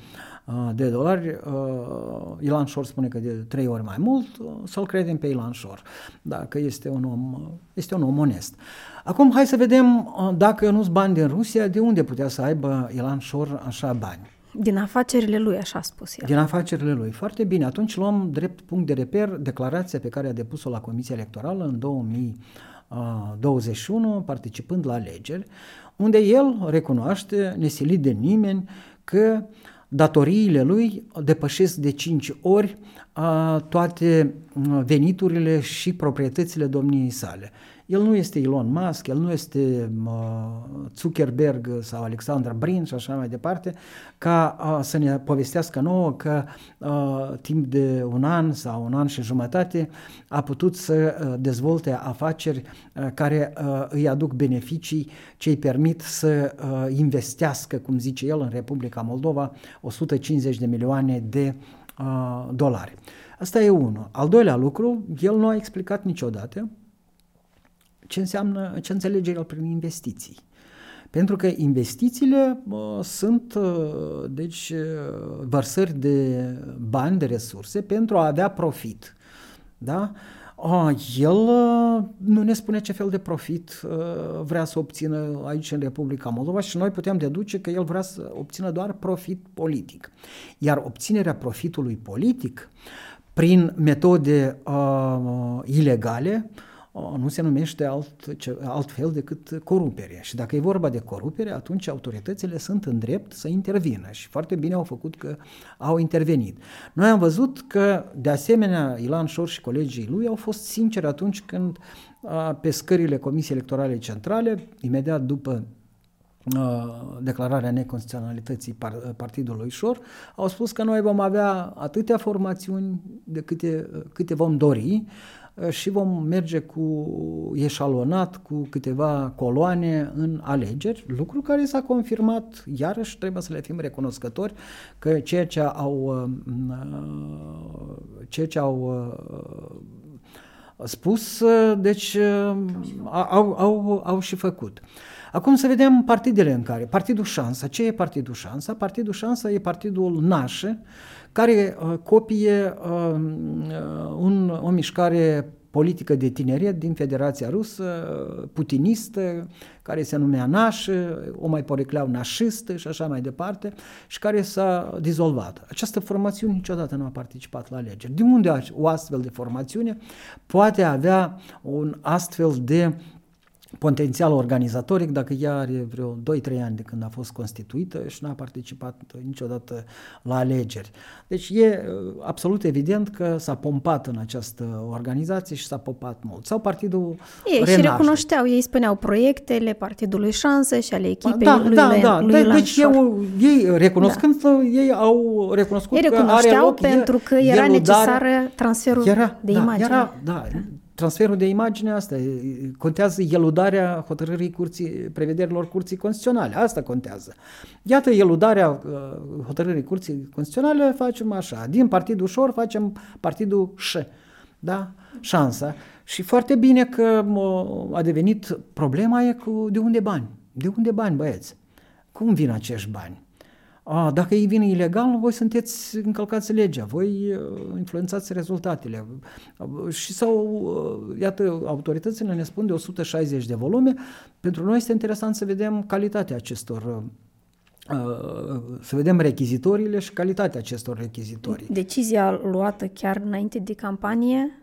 uh, de dolari. Uh, Ilan Șor spune că de trei ori mai mult, să-l credem pe Ilan Șor, dacă este un om, este un om onest. Acum hai să vedem uh, dacă nu sunt bani din Rusia, de unde putea să aibă Ilan Șor așa bani. Din afacerile lui, așa a spus el. Din afacerile lui. Foarte bine. Atunci luăm drept punct de reper declarația pe care a depus-o la Comisia Electorală în 2021, participând la alegeri, unde el recunoaște, nesilit de nimeni, că datoriile lui depășesc de 5 ori a, toate veniturile și proprietățile domniei sale. El nu este Elon Musk, el nu este uh, Zuckerberg sau Alexandra Brin și așa mai departe, ca uh, să ne povestească nouă că uh, timp de un an sau un an și jumătate a putut să uh, dezvolte afaceri uh, care uh, îi aduc beneficii ce îi permit să uh, investească, cum zice el, în Republica Moldova 150 de milioane de uh, dolari. Asta e unul. Al doilea lucru, el nu a explicat niciodată ce înseamnă, ce înțelege el prin investiții. Pentru că investițiile uh, sunt, uh, deci, uh, vărsări de bani, de resurse pentru a avea profit. Da? Uh, el uh, nu ne spune ce fel de profit uh, vrea să obțină aici în Republica Moldova și noi putem deduce că el vrea să obțină doar profit politic. Iar obținerea profitului politic prin metode uh, ilegale uh, nu se numește alt, ce, altfel decât corupere. Și dacă e vorba de corupere, atunci autoritățile sunt în drept să intervină și foarte bine au făcut că au intervenit. Noi am văzut că, de asemenea, Ilan Șor și colegii lui au fost sinceri atunci când pe scările Comisiei Electorale Centrale, imediat după declararea neconstituționalității partidului Șor, au spus că noi vom avea atâtea formațiuni de câte, câte vom dori, Uh, și vom merge cu eșalonat, cu câteva coloane în alegeri, lucru care s-a confirmat, iarăși trebuie să le fim recunoscători că ceea ce au, uh, uh, ceea ce au spus, deci au, au, au și făcut. Acum să vedem partidele în care. Partidul Șansa. Ce e Partidul Șansa? Partidul Șansa e partidul nașe, care uh, copie uh, un, o mișcare politică de tineret din Federația Rusă, putinistă, care se numea Naș, o mai porecleau nașistă și așa mai departe, și care s-a dizolvat. Această formațiune niciodată nu a participat la alegeri. De unde o astfel de formațiune poate avea un astfel de potențial organizatoric dacă ea are vreo 2-3 ani de când a fost constituită și n-a participat niciodată la alegeri. Deci e uh, absolut evident că s-a pompat în această organizație și s-a popat mult. Sau partidul Ei Renaște. și recunoșteau, ei spuneau proiectele partidului șanse și ale echipei da, lui, da, da. lui da, Deci eu, ei recunoscând, da. ei au recunoscut ei că are loc pentru că era necesară transferul era, de da, imagine. Era, da, transferul de imagine asta, contează eludarea hotărârii curții, prevederilor curții constituționale, asta contează. Iată eludarea uh, hotărârii curții constituționale facem așa, din partidul ușor facem partidul ș, da? Șansa. Și foarte bine că a devenit problema e cu de unde bani. De unde bani, băieți? Cum vin acești bani? A, dacă ei vin ilegal, voi sunteți încălcați legea, voi uh, influențați rezultatele. Uh, și sau, uh, iată, autoritățile ne spun de 160 de volume. Pentru noi este interesant să vedem calitatea acestor să vedem rechizitoriile și calitatea acestor rechizitorii. Decizia luată chiar înainte de campanie,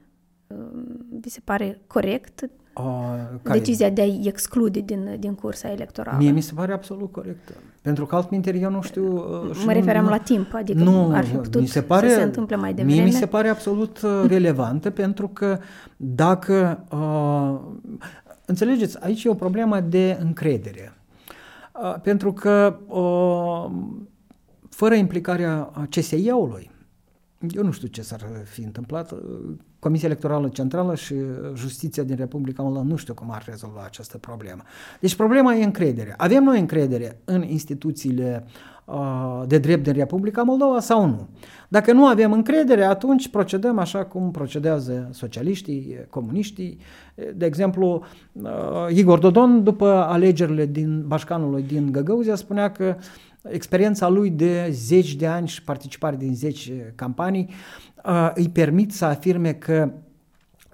vi se pare corect? Care? Decizia de a-i exclude din, din cursa electorală. Mie mi se pare absolut corectă. Pentru că altminteri eu nu știu... Uh, mă refeream nu, la timp, adică nu, ar fi putut mi se pare, să se întâmple mai devreme. Mie mi se pare absolut uh, relevantă pentru că dacă... Uh, înțelegeți, aici e o problemă de încredere. Uh, pentru că uh, fără implicarea CSI-ului, eu nu știu ce s-ar fi întâmplat. Comisia Electorală Centrală și Justiția din Republica Moldova nu știu cum ar rezolva această problemă. Deci problema e încredere. Avem noi încredere în instituțiile uh, de drept din Republica Moldova sau nu? Dacă nu avem încredere, atunci procedăm așa cum procedează socialiștii, comuniștii. De exemplu, uh, Igor Dodon, după alegerile din Bașcanului din Găgăuzia, spunea că experiența lui de zeci de ani și participare din zeci campanii îi permit să afirme că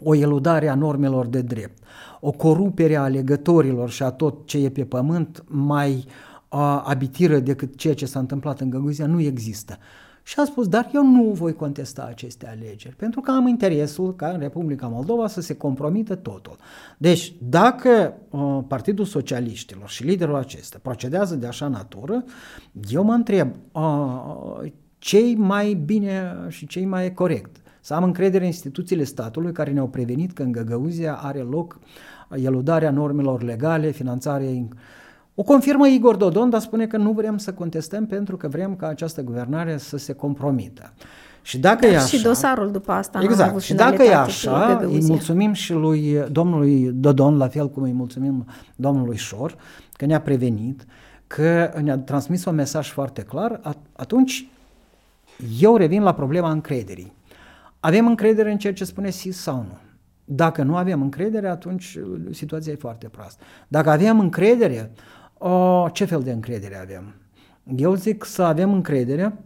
o eludare a normelor de drept, o corupere a legătorilor și a tot ce e pe pământ mai uh, abitiră decât ceea ce s-a întâmplat în Găguzia nu există. Și a spus, dar eu nu voi contesta aceste alegeri, pentru că am interesul ca în Republica Moldova să se compromită totul. Deci, dacă uh, Partidul Socialiștilor și liderul acesta procedează de așa natură, eu mă întreb, uh, cei mai bine și cei mai corect? Să am încredere în instituțiile statului care ne-au prevenit că în Găgăuzia are loc eludarea normelor legale, finanțare o confirmă Igor Dodon, dar spune că nu vrem să contestăm pentru că vrem ca această guvernare să se compromită. Și dacă dar e așa, și dosarul după asta exact, avut și dacă e așa, îi mulțumim și lui domnului Dodon, la fel cum îi mulțumim domnului Șor, că ne-a prevenit, că ne-a transmis un mesaj foarte clar, atunci eu revin la problema încrederii. Avem încredere în ceea ce spune SIS sau nu? Dacă nu avem încredere, atunci situația e foarte proastă. Dacă avem încredere, o, ce fel de încredere avem? Eu zic să avem încredere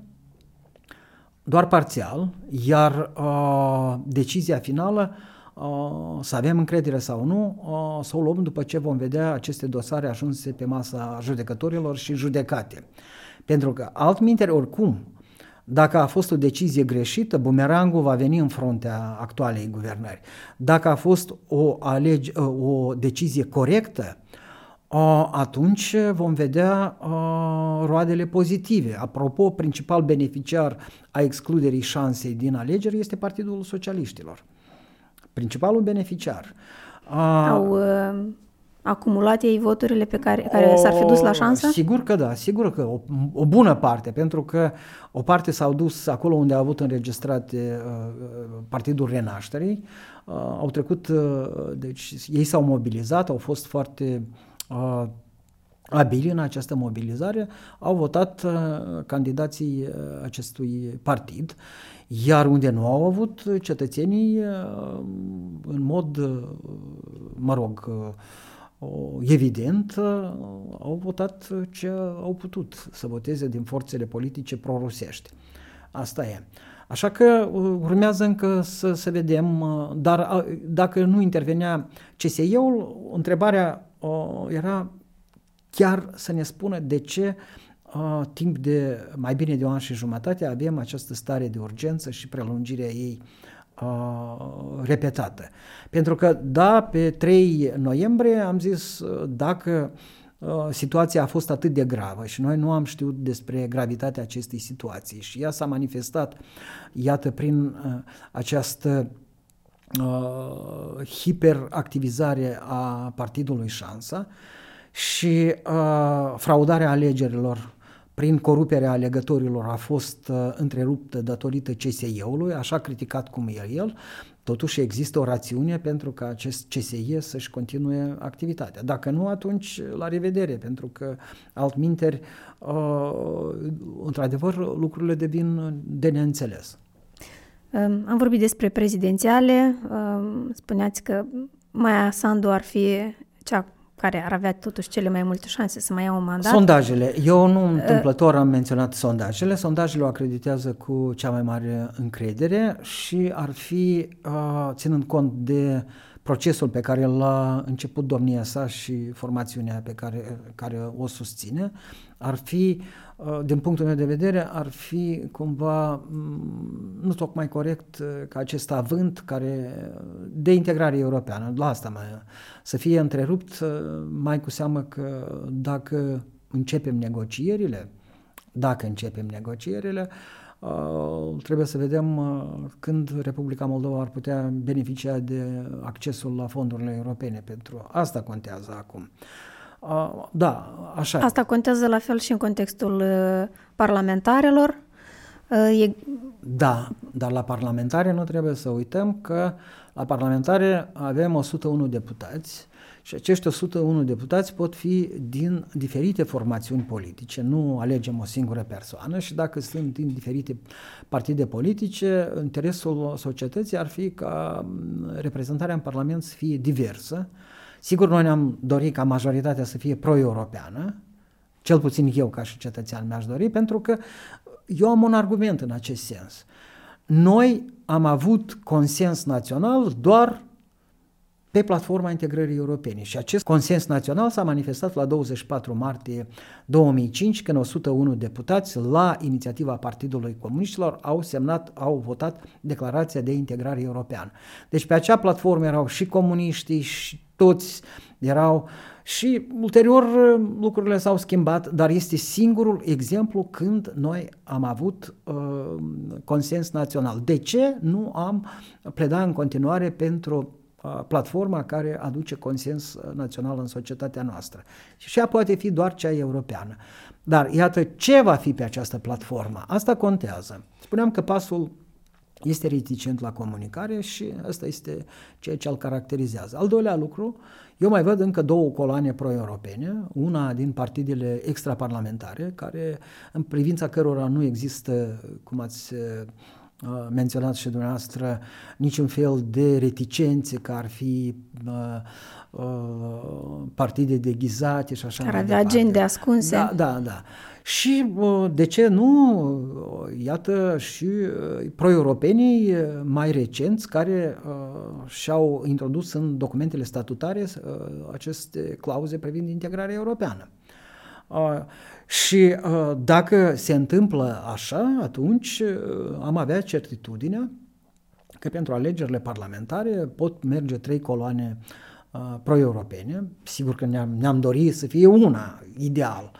doar parțial, iar uh, decizia finală uh, să avem încredere sau nu, uh, să o luăm după ce vom vedea aceste dosare ajunse pe masa judecătorilor și judecate. Pentru că altminteri, oricum, dacă a fost o decizie greșită, bumerangul va veni în fruntea actualei guvernări. Dacă a fost o, alege, o decizie corectă, atunci vom vedea roadele pozitive. Apropo, principal beneficiar a excluderii șansei din alegeri este Partidul Socialiștilor. Principalul beneficiar. Au uh, acumulat ei voturile pe care, care s-ar fi dus la șansă? Sigur că da, sigur că o, o bună parte, pentru că o parte s-au dus acolo unde a avut înregistrate uh, Partidul Renașterii, uh, au trecut, uh, deci ei s-au mobilizat, au fost foarte uh, uh, abili în această mobilizare au votat uh, candidații uh, acestui partid, iar unde nu au avut cetățenii uh, în mod, uh, mă rog, uh, evident, uh, au votat ce au putut să voteze din forțele politice prorusești. Asta e. Așa că urmează încă să, să vedem, dar dacă nu intervenea CSE-ul, întrebarea era chiar să ne spună de ce uh, timp de mai bine de o an și jumătate avem această stare de urgență și prelungirea ei uh, repetată. Pentru că, da, pe 3 noiembrie am zis dacă uh, situația a fost atât de gravă și noi nu am știut despre gravitatea acestei situații și ea s-a manifestat, iată, prin uh, această uh, hiperactivizare a partidului Șansa și uh, fraudarea alegerilor prin coruperea alegătorilor a fost uh, întreruptă datorită CSE-ului, așa criticat cum e el, totuși există o rațiune pentru ca acest CSE să-și continue activitatea. Dacă nu, atunci la revedere, pentru că altminteri, uh, într-adevăr, lucrurile devin de neînțeles. Am vorbit despre prezidențiale, spuneați că Maia Sandu ar fi cea care ar avea totuși cele mai multe șanse să mai ia un mandat. Sondajele. Eu nu întâmplător am menționat sondajele. Sondajele o acreditează cu cea mai mare încredere și ar fi, ținând cont de procesul pe care l-a început domnia sa și formațiunea pe care, care o susține, ar fi, uh, din punctul meu de vedere, ar fi cumva mm, nu tocmai corect uh, ca acest avânt care de integrare europeană, la asta mai, să fie întrerupt, uh, mai cu seamă că dacă începem negocierile, dacă începem negocierile, Uh, trebuie să vedem uh, când Republica Moldova ar putea beneficia de accesul la fondurile europene. Pentru asta contează acum. Uh, da, așa. Asta contează la fel și în contextul uh, parlamentarelor. Uh, e... Da, dar la parlamentare nu trebuie să uităm că la parlamentare avem 101 deputați și acești 101 deputați pot fi din diferite formațiuni politice, nu alegem o singură persoană și dacă sunt din diferite partide politice, interesul societății ar fi ca reprezentarea în Parlament să fie diversă. Sigur, noi ne-am dorit ca majoritatea să fie pro-europeană, cel puțin eu ca și cetățean mi-aș dori, pentru că eu am un argument în acest sens. Noi am avut consens național doar pe platforma integrării europene. Și acest consens național s-a manifestat la 24 martie 2005, când 101 deputați, la inițiativa Partidului Comuniștilor, au semnat, au votat declarația de integrare europeană. Deci pe acea platformă erau și comuniștii și toți erau și ulterior lucrurile s-au schimbat, dar este singurul exemplu când noi am avut uh, consens național. De ce nu am pledat în continuare pentru platforma care aduce consens uh, național în societatea noastră. Și ea poate fi doar cea europeană. Dar iată ce va fi pe această platformă. Asta contează. Spuneam că pasul este reticent la comunicare și asta este ceea ce îl caracterizează. Al doilea lucru, eu mai văd încă două coloane pro-europene, una din partidele extraparlamentare, care în privința cărora nu există, cum ați menționat și dumneavoastră niciun fel de reticențe că ar fi uh, uh, partide deghizate și așa Care avea agende ascunse. Da, da, da. Și uh, de ce nu, iată și pro-europenii mai recenți care uh, și-au introdus în documentele statutare uh, aceste clauze privind integrarea europeană. Uh, și uh, dacă se întâmplă așa, atunci uh, am avea certitudinea că pentru alegerile parlamentare pot merge trei coloane uh, pro-europene. Sigur că ne-am, ne-am dorit să fie una, ideal.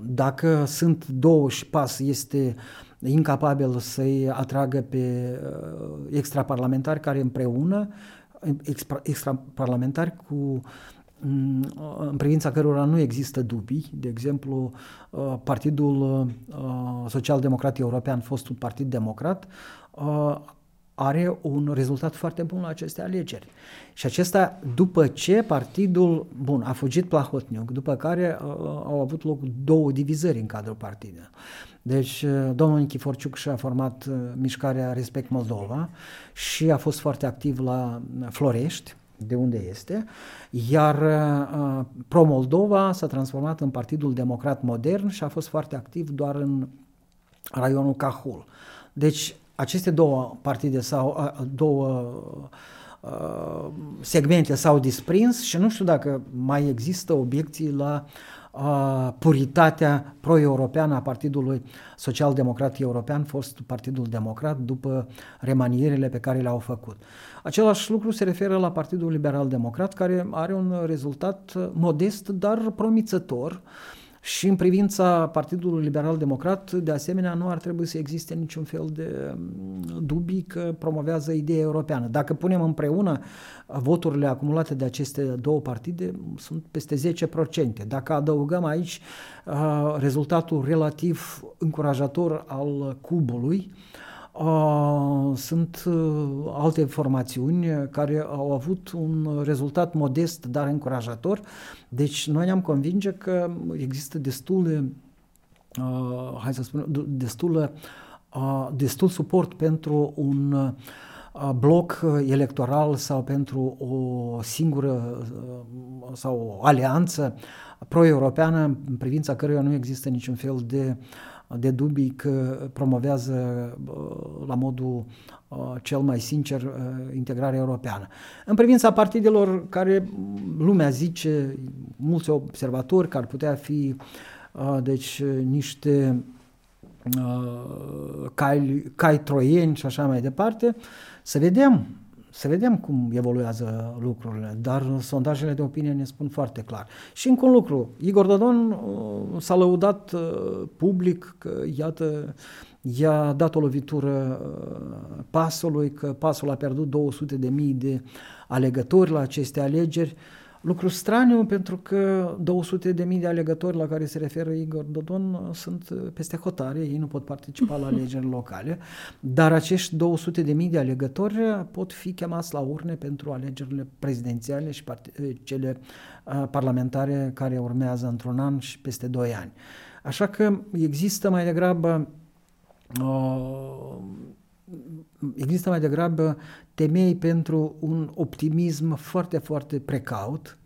Dacă sunt două și pas este incapabil să-i atragă pe extraparlamentari care împreună, extraparlamentari cu Mm, în privința cărora nu există dubii. De exemplu, uh, Partidul uh, Social-Democrat European, fostul Partid Democrat, uh, are un rezultat foarte bun la aceste alegeri. Și acesta după ce partidul, bun, a fugit Plahotniuc, după care uh, au avut loc două divizări în cadrul partidului. Deci, domnul Nichiforciuc și-a format uh, mișcarea Respect Moldova și a fost foarte activ la Florești, de unde este, iar uh, Pro-Moldova s-a transformat în Partidul Democrat Modern și a fost foarte activ doar în raionul Cahul. Deci aceste două partide sau uh, două uh, segmente s-au disprins și nu știu dacă mai există obiecții la uh, puritatea pro-europeană a Partidului Social-Democrat European, fost Partidul Democrat, după remanierele pe care le-au făcut. Același lucru se referă la Partidul Liberal Democrat, care are un rezultat modest, dar promițător. Și în privința Partidului Liberal Democrat, de asemenea, nu ar trebui să existe niciun fel de mm, dubii că promovează ideea europeană. Dacă punem împreună voturile acumulate de aceste două partide, sunt peste 10%. Dacă adăugăm aici uh, rezultatul relativ încurajator al cubului, uh, sunt uh, alte formațiuni care au avut un rezultat modest, dar încurajator. Deci noi ne-am convinge că există destul de, uh, hai să spun, destul, uh, destul suport pentru un uh, bloc electoral sau pentru o singură uh, sau o alianță pro-europeană în privința căruia nu există niciun fel de uh, de dubii că promovează la modul cel mai sincer integrarea europeană. În privința partidelor care lumea zice, mulți observatori, că ar putea fi deci niște cai, cai troieni și așa mai departe, să vedem să vedem cum evoluează lucrurile, dar sondajele de opinie ne spun foarte clar. Și încă un lucru, Igor Dodon uh, s-a lăudat uh, public că, iată, i-a dat o lovitură uh, pasului, că pasul a pierdut 200 de mii de alegători la aceste alegeri. Lucru straniu pentru că 200 de mii de alegători la care se referă Igor Dodon sunt peste hotare, ei nu pot participa la alegeri locale, dar acești 200 de mii de alegători pot fi chemați la urne pentru alegerile prezidențiale și cele parlamentare care urmează într-un an și peste doi ani. Așa că există mai degrabă uh, există mai degrabă temei pentru un optimism foarte, foarte precaut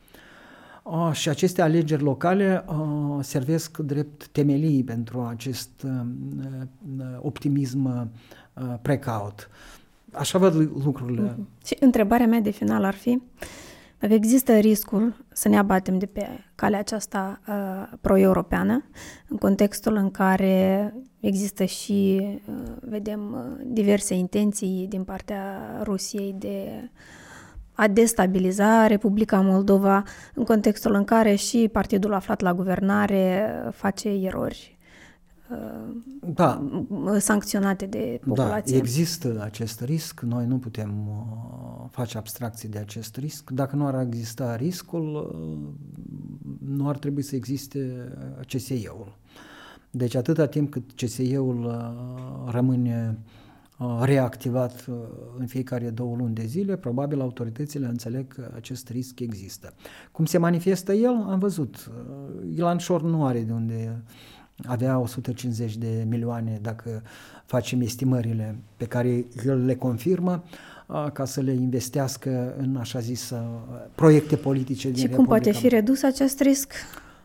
uh, și aceste alegeri locale uh, servesc drept temelii pentru acest uh, optimism precaut. Așa văd lucrurile. Mm-hmm. Și întrebarea mea de final ar fi dacă există riscul să ne abatem de pe calea aceasta uh, pro-europeană, în contextul în care există și, uh, vedem, uh, diverse intenții din partea Rusiei de a destabiliza Republica Moldova, în contextul în care și partidul aflat la guvernare face erori da. sancționate de populație. Da, există acest risc, noi nu putem uh, face abstracție de acest risc. Dacă nu ar exista riscul, uh, nu ar trebui să existe CSE-ul. Deci atâta timp cât CSE-ul uh, rămâne reactivat în fiecare două luni de zile, probabil autoritățile înțeleg că acest risc există. Cum se manifestă el, am văzut. Ilan Șor nu are de unde avea 150 de milioane dacă facem estimările pe care el le confirmă ca să le investească în așa zis proiecte politice din Și cum poate fi redus acest risc?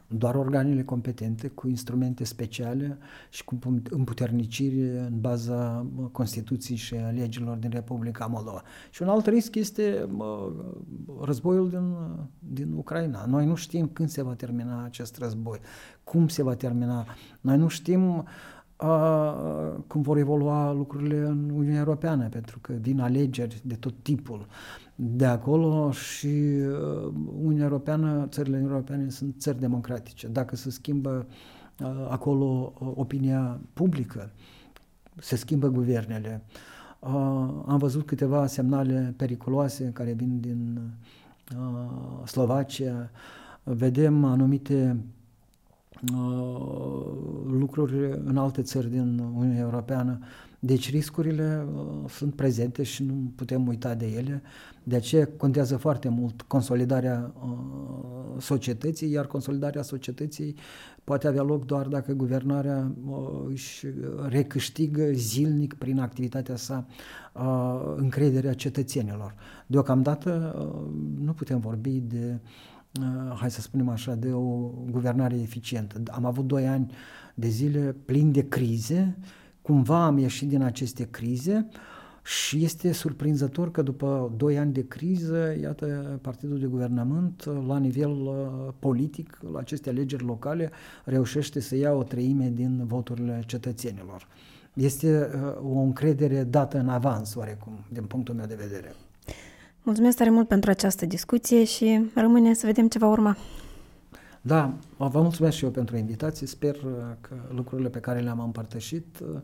Doar organele competente cu instrumente speciale și cu împuterniciri în baza Constituției și a legilor din Republica Moldova. Și un alt risc este războiul din, din Ucraina. Noi nu știm când se va termina acest război, cum se va termina. Noi nu știm uh, cum vor evolua lucrurile în Uniunea Europeană, pentru că vin alegeri de tot tipul de acolo și uh, Uniunea Europeană, țările europene sunt țări democratice. Dacă se schimbă uh, acolo uh, opinia publică, se schimbă guvernele. Uh, am văzut câteva semnale periculoase care vin din uh, Slovacia. Vedem anumite uh, lucruri în alte țări din Uniunea Europeană. Deci riscurile uh, sunt prezente și nu putem uita de ele. De aceea contează foarte mult consolidarea uh, societății, iar consolidarea societății poate avea loc doar dacă guvernarea uh, își recâștigă zilnic prin activitatea sa uh, încrederea cetățenilor. Deocamdată uh, nu putem vorbi de uh, hai să spunem așa, de o guvernare eficientă. Am avut doi ani de zile plini de crize, cumva am ieșit din aceste crize, uh, și este surprinzător că după doi ani de criză, iată, Partidul de Guvernământ, la nivel uh, politic, la aceste alegeri locale, reușește să ia o treime din voturile cetățenilor. Este uh, o încredere dată în avans, oarecum, din punctul meu de vedere. Mulțumesc tare mult pentru această discuție și rămâne să vedem ce va urma. Da, vă mulțumesc și eu pentru invitație. Sper uh, că lucrurile pe care le-am împărtășit uh,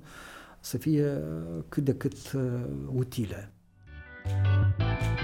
să fie cât de cât uh, utile. Thank you